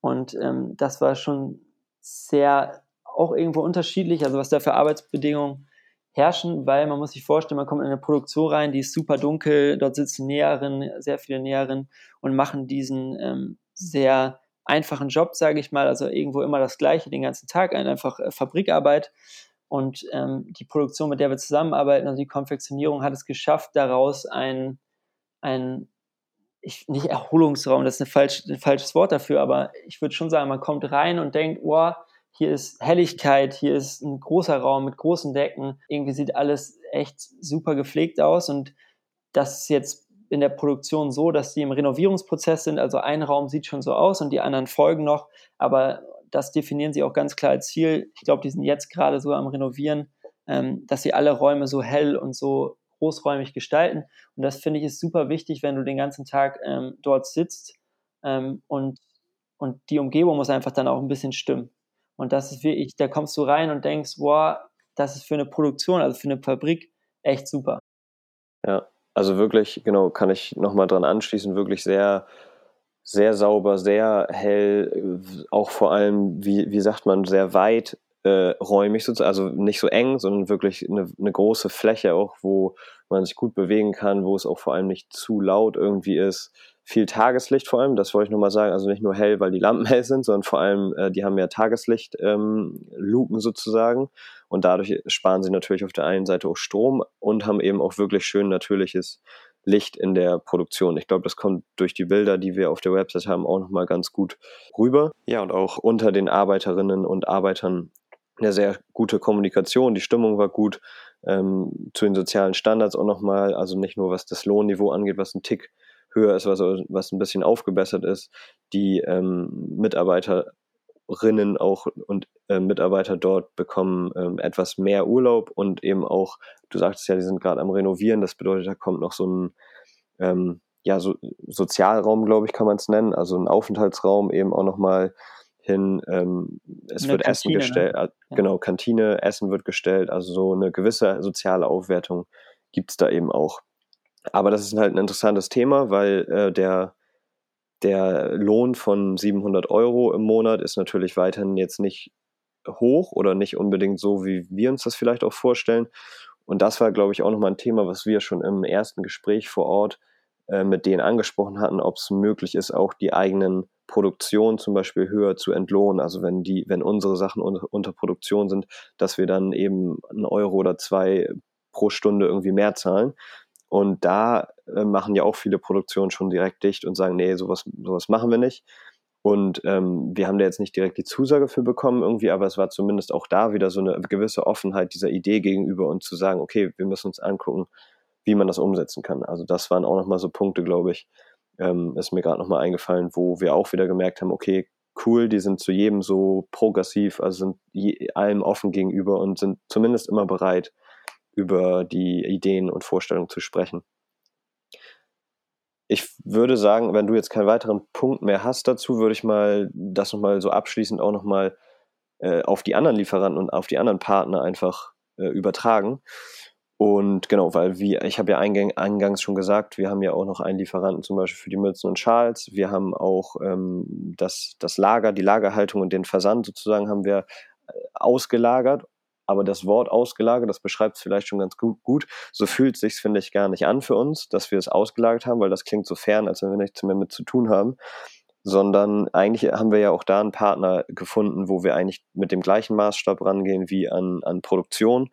und ähm, das war schon sehr auch irgendwo unterschiedlich, also was da für Arbeitsbedingungen herrschen, weil man muss sich vorstellen, man kommt in eine Produktion rein, die ist super dunkel, dort sitzen Näherinnen, sehr viele Näherinnen und machen diesen ähm, sehr einfachen Job, sage ich mal, also irgendwo immer das Gleiche den ganzen Tag, einfach äh, Fabrikarbeit. Und ähm, die Produktion, mit der wir zusammenarbeiten, also die Konfektionierung, hat es geschafft, daraus ein, ein ich, nicht Erholungsraum, das ist ein, falsch, ein falsches Wort dafür, aber ich würde schon sagen, man kommt rein und denkt, wow, hier ist Helligkeit, hier ist ein großer Raum mit großen Decken. Irgendwie sieht alles echt super gepflegt aus und das ist jetzt in der Produktion so, dass die im Renovierungsprozess sind. Also ein Raum sieht schon so aus und die anderen folgen noch, aber das definieren sie auch ganz klar als Ziel. Ich glaube, die sind jetzt gerade so am Renovieren ähm, dass sie alle Räume so hell und so großräumig gestalten. Und das finde ich ist super wichtig, wenn du den ganzen Tag ähm, dort sitzt ähm, und, und die Umgebung muss einfach dann auch ein bisschen stimmen. Und das ist wirklich, da kommst du rein und denkst, wow, das ist für eine Produktion, also für eine Fabrik echt super. Ja, also wirklich, genau, kann ich nochmal dran anschließen, wirklich sehr, sehr sauber, sehr hell, auch vor allem, wie, wie sagt man, sehr weit äh, räumig, also nicht so eng, sondern wirklich eine, eine große Fläche auch, wo man sich gut bewegen kann, wo es auch vor allem nicht zu laut irgendwie ist. Viel Tageslicht vor allem, das wollte ich nochmal sagen, also nicht nur hell, weil die Lampen hell sind, sondern vor allem, äh, die haben ja Tageslicht-Luken ähm, sozusagen und dadurch sparen sie natürlich auf der einen Seite auch Strom und haben eben auch wirklich schön natürliches Licht in der Produktion. Ich glaube, das kommt durch die Bilder, die wir auf der Website haben, auch nochmal ganz gut rüber. Ja, und auch unter den Arbeiterinnen und Arbeitern eine sehr gute Kommunikation, die Stimmung war gut, ähm, zu den sozialen Standards auch nochmal, also nicht nur was das Lohnniveau angeht, was ein Tick höher ist, was, was ein bisschen aufgebessert ist, die ähm, Mitarbeiterinnen auch und äh, Mitarbeiter dort bekommen ähm, etwas mehr Urlaub und eben auch, du sagtest ja, die sind gerade am Renovieren, das bedeutet, da kommt noch so ein ähm, ja, so, Sozialraum, glaube ich, kann man es nennen, also ein Aufenthaltsraum eben auch nochmal hin, ähm, es eine wird Kantine, Essen gestellt, ne? genau, Kantine, Essen wird gestellt, also so eine gewisse soziale Aufwertung gibt es da eben auch. Aber das ist halt ein interessantes Thema, weil äh, der, der Lohn von 700 Euro im Monat ist natürlich weiterhin jetzt nicht hoch oder nicht unbedingt so, wie wir uns das vielleicht auch vorstellen. Und das war, glaube ich, auch nochmal ein Thema, was wir schon im ersten Gespräch vor Ort äh, mit denen angesprochen hatten, ob es möglich ist, auch die eigenen Produktionen zum Beispiel höher zu entlohnen. Also wenn die, wenn unsere Sachen unter, unter Produktion sind, dass wir dann eben einen Euro oder zwei pro Stunde irgendwie mehr zahlen. Und da äh, machen ja auch viele Produktionen schon direkt dicht und sagen, nee, sowas, sowas machen wir nicht. Und ähm, wir haben da jetzt nicht direkt die Zusage für bekommen irgendwie, aber es war zumindest auch da wieder so eine gewisse Offenheit dieser Idee gegenüber und zu sagen, okay, wir müssen uns angucken, wie man das umsetzen kann. Also das waren auch nochmal so Punkte, glaube ich, ähm, ist mir gerade nochmal eingefallen, wo wir auch wieder gemerkt haben, okay, cool, die sind zu jedem so progressiv, also sind allem offen gegenüber und sind zumindest immer bereit, über die Ideen und Vorstellungen zu sprechen. Ich würde sagen, wenn du jetzt keinen weiteren Punkt mehr hast dazu, würde ich mal das nochmal so abschließend auch nochmal äh, auf die anderen Lieferanten und auf die anderen Partner einfach äh, übertragen. Und genau, weil wir, ich habe ja eingang, eingangs schon gesagt, wir haben ja auch noch einen Lieferanten zum Beispiel für die Mützen und Schals. Wir haben auch ähm, das, das Lager, die Lagerhaltung und den Versand sozusagen haben wir äh, ausgelagert. Aber das Wort ausgelagert, das beschreibt es vielleicht schon ganz gut, gut. So fühlt sich, finde ich, gar nicht an für uns, dass wir es ausgelagert haben, weil das klingt so fern, als wenn wir nichts mehr mit zu tun haben. Sondern eigentlich haben wir ja auch da einen Partner gefunden, wo wir eigentlich mit dem gleichen Maßstab rangehen wie an, an Produktion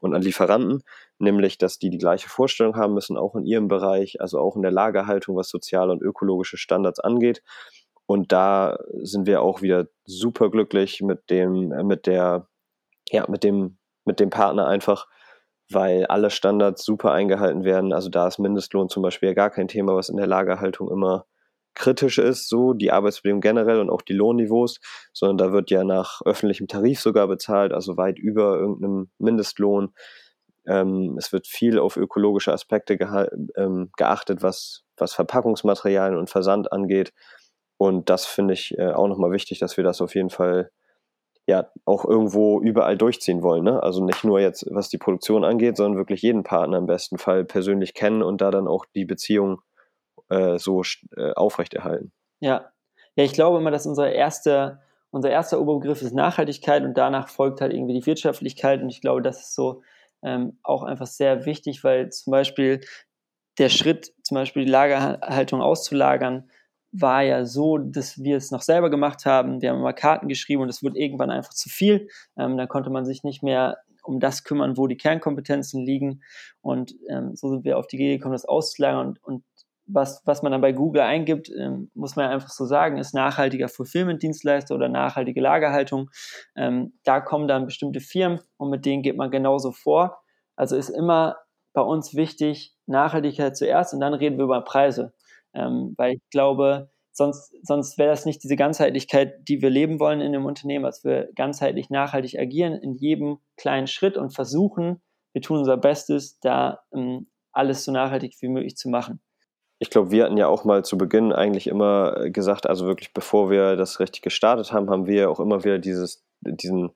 und an Lieferanten nämlich dass die die gleiche Vorstellung haben müssen, auch in ihrem Bereich, also auch in der Lagerhaltung, was soziale und ökologische Standards angeht. Und da sind wir auch wieder super glücklich mit dem, mit der, ja, mit dem, mit dem Partner einfach, weil alle Standards super eingehalten werden. Also da ist Mindestlohn zum Beispiel ja gar kein Thema, was in der Lagerhaltung immer kritisch ist, so die Arbeitsbedingungen generell und auch die Lohnniveaus, sondern da wird ja nach öffentlichem Tarif sogar bezahlt, also weit über irgendeinem Mindestlohn. Ähm, es wird viel auf ökologische Aspekte ähm, geachtet, was, was Verpackungsmaterialien und Versand angeht. Und das finde ich äh, auch nochmal wichtig, dass wir das auf jeden Fall ja auch irgendwo überall durchziehen wollen. Ne? Also nicht nur jetzt, was die Produktion angeht, sondern wirklich jeden Partner im besten Fall persönlich kennen und da dann auch die Beziehung äh, so äh, aufrechterhalten. Ja. ja, ich glaube immer, dass unser erster, unser erster Oberbegriff ist Nachhaltigkeit und danach folgt halt irgendwie die Wirtschaftlichkeit und ich glaube, das ist so ähm, auch einfach sehr wichtig, weil zum Beispiel der Schritt, zum Beispiel die Lagerhaltung auszulagern, war ja so, dass wir es noch selber gemacht haben. Wir haben immer Karten geschrieben und es wurde irgendwann einfach zu viel. Ähm, dann konnte man sich nicht mehr um das kümmern, wo die Kernkompetenzen liegen. Und ähm, so sind wir auf die Idee gekommen, das auszulagern. Und, und was, was man dann bei Google eingibt, ähm, muss man einfach so sagen, ist nachhaltiger Fulfillment-Dienstleister oder nachhaltige Lagerhaltung. Ähm, da kommen dann bestimmte Firmen und mit denen geht man genauso vor. Also ist immer bei uns wichtig, Nachhaltigkeit zuerst und dann reden wir über Preise. Ähm, weil ich glaube, sonst, sonst wäre das nicht diese Ganzheitlichkeit, die wir leben wollen in dem Unternehmen, als wir ganzheitlich nachhaltig agieren in jedem kleinen Schritt und versuchen, wir tun unser Bestes, da ähm, alles so nachhaltig wie möglich zu machen. Ich glaube, wir hatten ja auch mal zu Beginn eigentlich immer gesagt, also wirklich bevor wir das richtig gestartet haben, haben wir auch immer wieder dieses, diesen,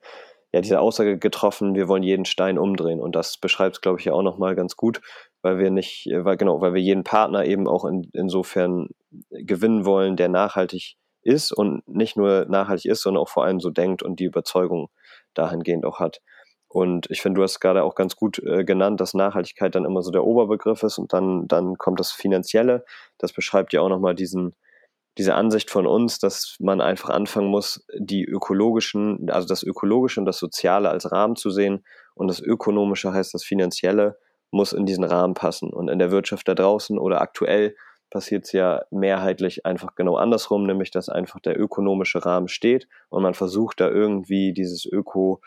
ja, diese Aussage getroffen, wir wollen jeden Stein umdrehen. Und das beschreibt es, glaube ich, ja auch nochmal ganz gut, weil wir nicht, weil genau, weil wir jeden Partner eben auch in, insofern gewinnen wollen, der nachhaltig ist und nicht nur nachhaltig ist, sondern auch vor allem so denkt und die Überzeugung dahingehend auch hat. Und ich finde, du hast gerade auch ganz gut äh, genannt, dass Nachhaltigkeit dann immer so der Oberbegriff ist und dann, dann kommt das Finanzielle. Das beschreibt ja auch nochmal diesen, diese Ansicht von uns, dass man einfach anfangen muss, die ökologischen, also das Ökologische und das Soziale als Rahmen zu sehen. Und das Ökonomische heißt das Finanzielle muss in diesen Rahmen passen. Und in der Wirtschaft da draußen oder aktuell passiert es ja mehrheitlich einfach genau andersrum, nämlich dass einfach der ökonomische Rahmen steht und man versucht da irgendwie dieses Öko,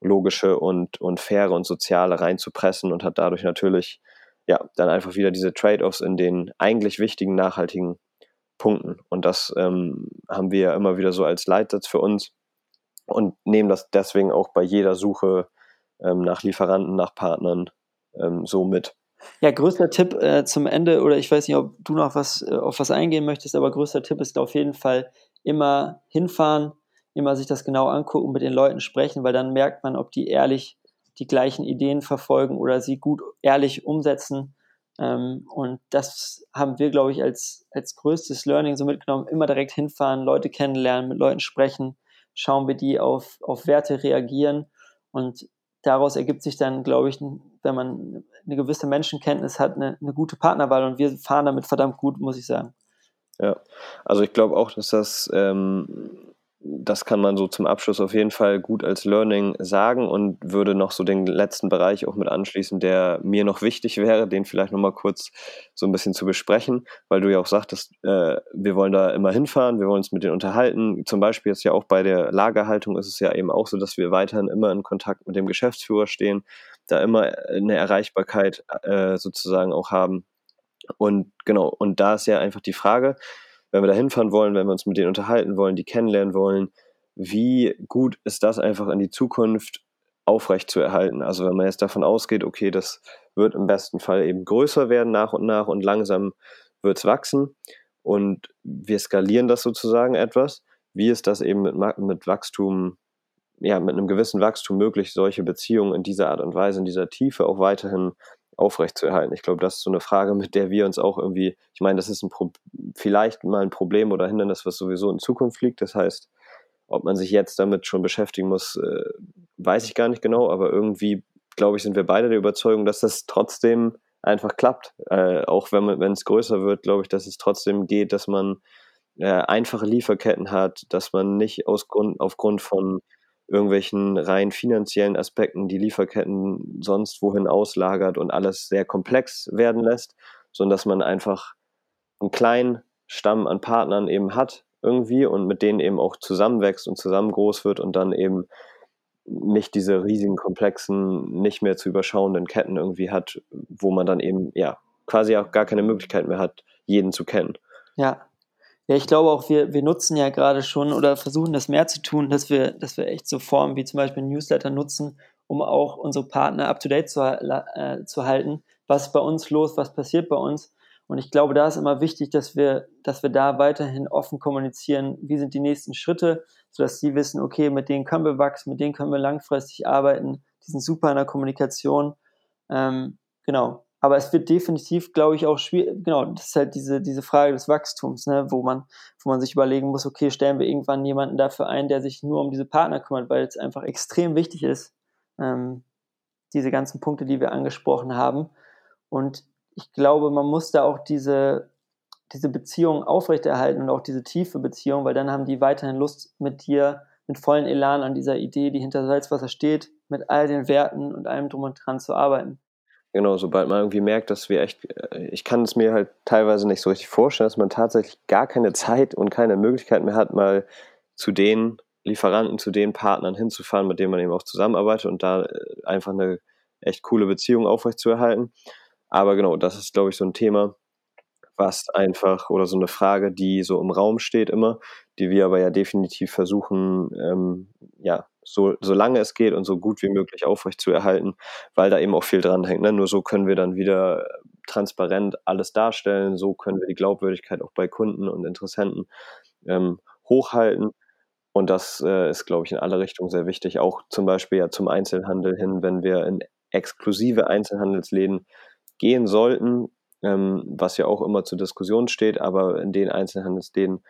logische und, und faire und soziale reinzupressen und hat dadurch natürlich ja dann einfach wieder diese Trade-offs in den eigentlich wichtigen nachhaltigen Punkten. Und das ähm, haben wir immer wieder so als Leitsatz für uns und nehmen das deswegen auch bei jeder Suche ähm, nach Lieferanten, nach Partnern ähm, so mit. Ja, größter Tipp äh, zum Ende, oder ich weiß nicht, ob du noch was äh, auf was eingehen möchtest, aber größter Tipp ist auf jeden Fall immer hinfahren, immer sich das genau angucken, mit den Leuten sprechen, weil dann merkt man, ob die ehrlich die gleichen Ideen verfolgen oder sie gut ehrlich umsetzen. Ähm, und das haben wir, glaube ich, als, als größtes Learning so mitgenommen. Immer direkt hinfahren, Leute kennenlernen, mit Leuten sprechen, schauen, wie die auf, auf Werte reagieren. Und daraus ergibt sich dann, glaube ich, wenn man eine gewisse Menschenkenntnis hat, eine, eine gute Partnerwahl. Und wir fahren damit verdammt gut, muss ich sagen. Ja, also ich glaube auch, dass das ähm, das kann man so zum Abschluss auf jeden Fall gut als Learning sagen und würde noch so den letzten Bereich auch mit anschließen, der mir noch wichtig wäre, den vielleicht nochmal kurz so ein bisschen zu besprechen, weil du ja auch sagtest, äh, wir wollen da immer hinfahren, wir wollen uns mit denen unterhalten. Zum Beispiel jetzt ja auch bei der Lagerhaltung ist es ja eben auch so, dass wir weiterhin immer in Kontakt mit dem Geschäftsführer stehen, da immer eine Erreichbarkeit äh, sozusagen auch haben. Und genau, und da ist ja einfach die Frage, wenn wir da hinfahren wollen, wenn wir uns mit denen unterhalten wollen, die kennenlernen wollen, wie gut ist das einfach in die Zukunft aufrecht zu erhalten? Also wenn man jetzt davon ausgeht, okay, das wird im besten Fall eben größer werden nach und nach und langsam wird es wachsen und wir skalieren das sozusagen etwas. Wie ist das eben mit, mit Wachstum, ja, mit einem gewissen Wachstum möglich, solche Beziehungen in dieser Art und Weise, in dieser Tiefe auch weiterhin aufrechtzuerhalten. Ich glaube, das ist so eine Frage, mit der wir uns auch irgendwie, ich meine, das ist ein Pro vielleicht mal ein Problem oder Hindernis, was sowieso in Zukunft liegt. Das heißt, ob man sich jetzt damit schon beschäftigen muss, äh, weiß ich gar nicht genau, aber irgendwie, glaube ich, sind wir beide der Überzeugung, dass das trotzdem einfach klappt. Äh, auch wenn es größer wird, glaube ich, dass es trotzdem geht, dass man äh, einfache Lieferketten hat, dass man nicht aus Grund, aufgrund von irgendwelchen rein finanziellen Aspekten die Lieferketten sonst wohin auslagert und alles sehr komplex werden lässt, sondern dass man einfach einen kleinen Stamm an Partnern eben hat irgendwie und mit denen eben auch zusammenwächst und zusammen groß wird und dann eben nicht diese riesigen, komplexen, nicht mehr zu überschauenden Ketten irgendwie hat, wo man dann eben, ja, quasi auch gar keine Möglichkeit mehr hat, jeden zu kennen. Ja, ja, ich glaube auch, wir, wir nutzen ja gerade schon oder versuchen das mehr zu tun, dass wir, dass wir echt so Formen wie zum Beispiel Newsletter nutzen, um auch unsere Partner up to date zu, äh, zu halten. Was ist bei uns los? Was passiert bei uns? Und ich glaube, da ist immer wichtig, dass wir, dass wir da weiterhin offen kommunizieren, wie sind die nächsten Schritte, sodass sie wissen, okay, mit denen können wir wachsen, mit denen können wir langfristig arbeiten, die sind super in der Kommunikation. Ähm, genau. Aber es wird definitiv, glaube ich, auch schwierig, genau, das ist halt diese, diese Frage des Wachstums, ne, wo man, wo man sich überlegen muss, okay, stellen wir irgendwann jemanden dafür ein, der sich nur um diese Partner kümmert, weil es einfach extrem wichtig ist, ähm, diese ganzen Punkte, die wir angesprochen haben. Und ich glaube, man muss da auch diese, diese Beziehung aufrechterhalten und auch diese tiefe Beziehung, weil dann haben die weiterhin Lust, mit dir mit vollen Elan an dieser Idee, die hinter Salzwasser steht, mit all den Werten und allem drum und dran zu arbeiten. Genau, sobald man irgendwie merkt, dass wir echt, äh, ich kann es mir halt teilweise nicht so richtig vorstellen, dass man tatsächlich gar keine Zeit und keine Möglichkeit mehr hat, mal zu den Lieferanten, zu den Partnern hinzufahren, mit denen man eben auch zusammenarbeitet und da äh, einfach eine echt coole Beziehung aufrechtzuerhalten. Aber genau, das ist, glaube ich, so ein Thema, was einfach oder so eine Frage, die so im Raum steht immer, die wir aber ja definitiv versuchen, ähm, ja, so, solange es geht und so gut wie möglich aufrecht zu erhalten, weil da eben auch viel dran hängt. Ne? Nur so können wir dann wieder transparent alles darstellen, so können wir die Glaubwürdigkeit auch bei Kunden und Interessenten ähm, hochhalten. Und das äh, ist, glaube ich, in alle Richtungen sehr wichtig. Auch zum Beispiel ja zum Einzelhandel hin, wenn wir in exklusive Einzelhandelsläden gehen sollten, ähm, was ja auch immer zur Diskussion steht, aber in den Einzelhandelsläden,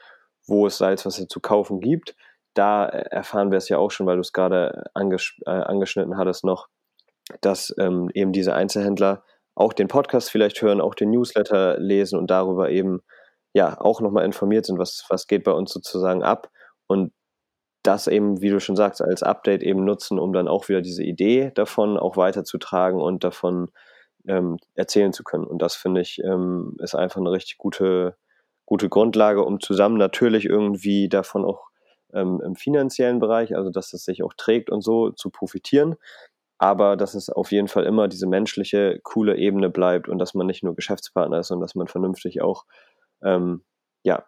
wo es Salzwasser zu kaufen gibt, da erfahren wir es ja auch schon, weil du es gerade anges äh, angeschnitten hattest noch, dass ähm, eben diese Einzelhändler auch den Podcast vielleicht hören, auch den Newsletter lesen und darüber eben ja auch nochmal informiert sind, was, was geht bei uns sozusagen ab und das eben, wie du schon sagst, als Update eben nutzen, um dann auch wieder diese Idee davon auch weiterzutragen und davon ähm, erzählen zu können. Und das finde ich ähm, ist einfach eine richtig gute, gute Grundlage, um zusammen natürlich irgendwie davon auch ähm, im finanziellen Bereich, also dass es sich auch trägt und so, zu profitieren. Aber dass es auf jeden Fall immer diese menschliche, coole Ebene bleibt und dass man nicht nur Geschäftspartner ist, sondern dass man vernünftig auch ähm, ja,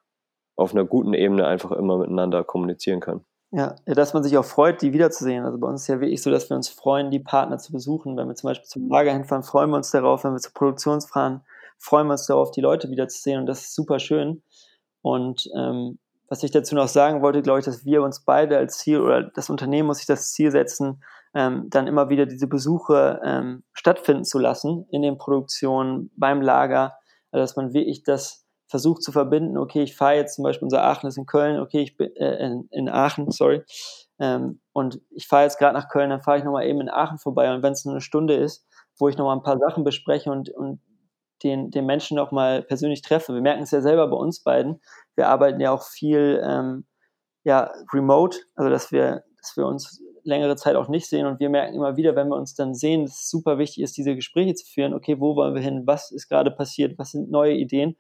auf einer guten Ebene einfach immer miteinander kommunizieren kann. Ja, dass man sich auch freut, die wiederzusehen. Also bei uns ist ja wirklich so, dass wir uns freuen, die Partner zu besuchen. Wenn wir zum Beispiel zum Lager hinfahren, freuen wir uns darauf. Wenn wir zur Produktion fahren, freuen wir uns darauf, die Leute wiederzusehen. Und das ist super schön. Und ähm, was ich dazu noch sagen wollte, glaube ich, dass wir uns beide als Ziel oder das Unternehmen muss sich das Ziel setzen, ähm, dann immer wieder diese Besuche ähm, stattfinden zu lassen in den Produktionen, beim Lager, also dass man wirklich das versucht zu verbinden, okay, ich fahre jetzt zum Beispiel, unser Aachen ist in Köln, okay, ich bin äh, in, in Aachen, sorry, ähm, und ich fahre jetzt gerade nach Köln, dann fahre ich nochmal eben in Aachen vorbei. Und wenn es nur eine Stunde ist, wo ich nochmal ein paar Sachen bespreche und, und den, den Menschen nochmal persönlich treffe. Wir merken es ja selber bei uns beiden. Wir arbeiten ja auch viel ähm, ja, remote, also dass wir, dass wir uns längere Zeit auch nicht sehen und wir merken immer wieder, wenn wir uns dann sehen, dass es super wichtig ist, diese Gespräche zu führen. Okay, wo wollen wir hin? Was ist gerade passiert? Was sind neue Ideen?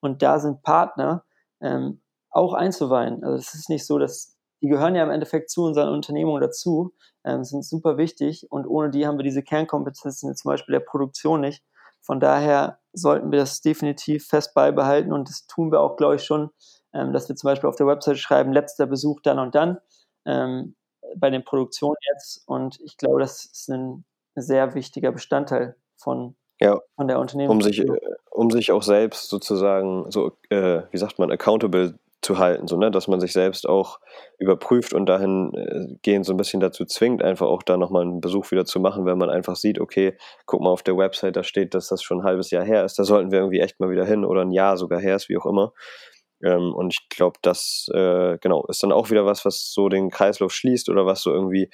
Und da sind Partner ähm, auch einzuweihen. Also es ist nicht so, dass die gehören ja im Endeffekt zu unseren Unternehmungen dazu, ähm, sind super wichtig und ohne die haben wir diese Kernkompetenzen zum Beispiel der Produktion nicht. Von daher sollten wir das definitiv fest beibehalten und das tun wir auch, glaube ich, schon, ähm, dass wir zum Beispiel auf der Website schreiben, letzter Besuch dann und dann ähm, bei den Produktionen jetzt und ich glaube, das ist ein sehr wichtiger Bestandteil von, ja, von der Unternehmung. Um sich, um sich auch selbst sozusagen so, äh, wie sagt man, accountable zu halten, so, ne? dass man sich selbst auch überprüft und dahingehend so ein bisschen dazu zwingt, einfach auch da nochmal einen Besuch wieder zu machen, wenn man einfach sieht, okay, guck mal auf der Website, da steht, dass das schon ein halbes Jahr her ist, da sollten wir irgendwie echt mal wieder hin oder ein Jahr sogar her ist, wie auch immer. Ähm, und ich glaube, das äh, genau ist dann auch wieder was, was so den Kreislauf schließt oder was so irgendwie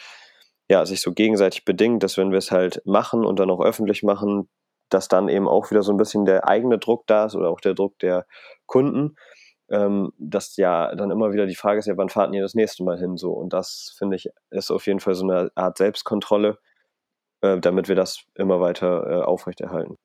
ja sich so gegenseitig bedingt, dass wenn wir es halt machen und dann auch öffentlich machen, dass dann eben auch wieder so ein bisschen der eigene Druck da ist oder auch der Druck der Kunden ähm, dass ja dann immer wieder die Frage ist, ja, wann fahren ihr das nächste Mal hin? So, und das finde ich ist auf jeden Fall so eine Art Selbstkontrolle, äh, damit wir das immer weiter äh, aufrechterhalten.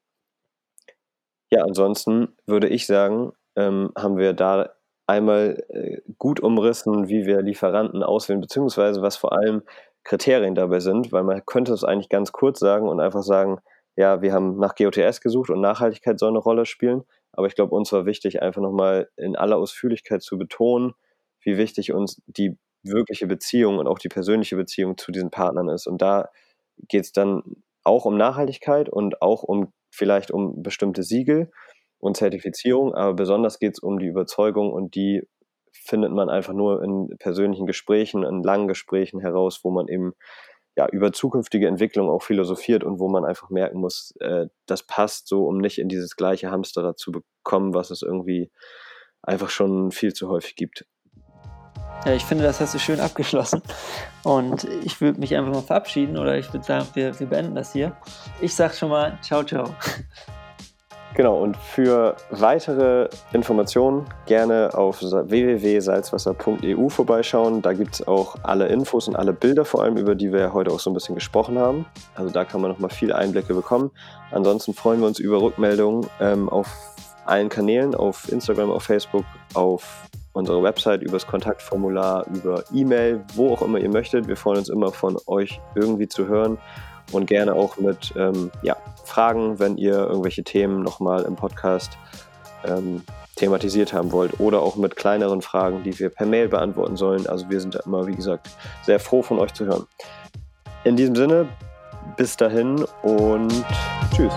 Ja, ansonsten würde ich sagen, ähm, haben wir da einmal äh, gut umrissen, wie wir Lieferanten auswählen, beziehungsweise was vor allem Kriterien dabei sind, weil man könnte es eigentlich ganz kurz sagen und einfach sagen, ja, wir haben nach GOTS gesucht und Nachhaltigkeit soll eine Rolle spielen. Aber ich glaube, uns war wichtig, einfach nochmal in aller Ausführlichkeit zu betonen, wie wichtig uns die wirkliche Beziehung und auch die persönliche Beziehung zu diesen Partnern ist. Und da geht es dann auch um Nachhaltigkeit und auch um vielleicht um bestimmte Siegel und Zertifizierung, aber besonders geht es um die Überzeugung und die findet man einfach nur in persönlichen Gesprächen, in langen Gesprächen heraus, wo man eben ja, über zukünftige Entwicklung auch philosophiert und wo man einfach merken muss, äh, das passt so, um nicht in dieses gleiche Hamsterrad zu bekommen, was es irgendwie einfach schon viel zu häufig gibt. Ja, ich finde, das hast du schön abgeschlossen. Und ich würde mich einfach mal verabschieden oder ich würde sagen, wir, wir beenden das hier. Ich sage schon mal, ciao, ciao. Genau, und für weitere Informationen gerne auf www.salzwasser.eu vorbeischauen. Da gibt es auch alle Infos und alle Bilder vor allem, über die wir heute auch so ein bisschen gesprochen haben. Also da kann man nochmal viele Einblicke bekommen. Ansonsten freuen wir uns über Rückmeldungen ähm, auf allen Kanälen, auf Instagram, auf Facebook, auf unserer Website, über das Kontaktformular, über E-Mail, wo auch immer ihr möchtet. Wir freuen uns immer von euch irgendwie zu hören und gerne auch mit ähm, ja, Fragen, wenn ihr irgendwelche Themen nochmal im Podcast ähm, thematisiert haben wollt oder auch mit kleineren Fragen, die wir per Mail beantworten sollen. Also wir sind immer, wie gesagt, sehr froh von euch zu hören. In diesem Sinne, bis dahin und tschüss.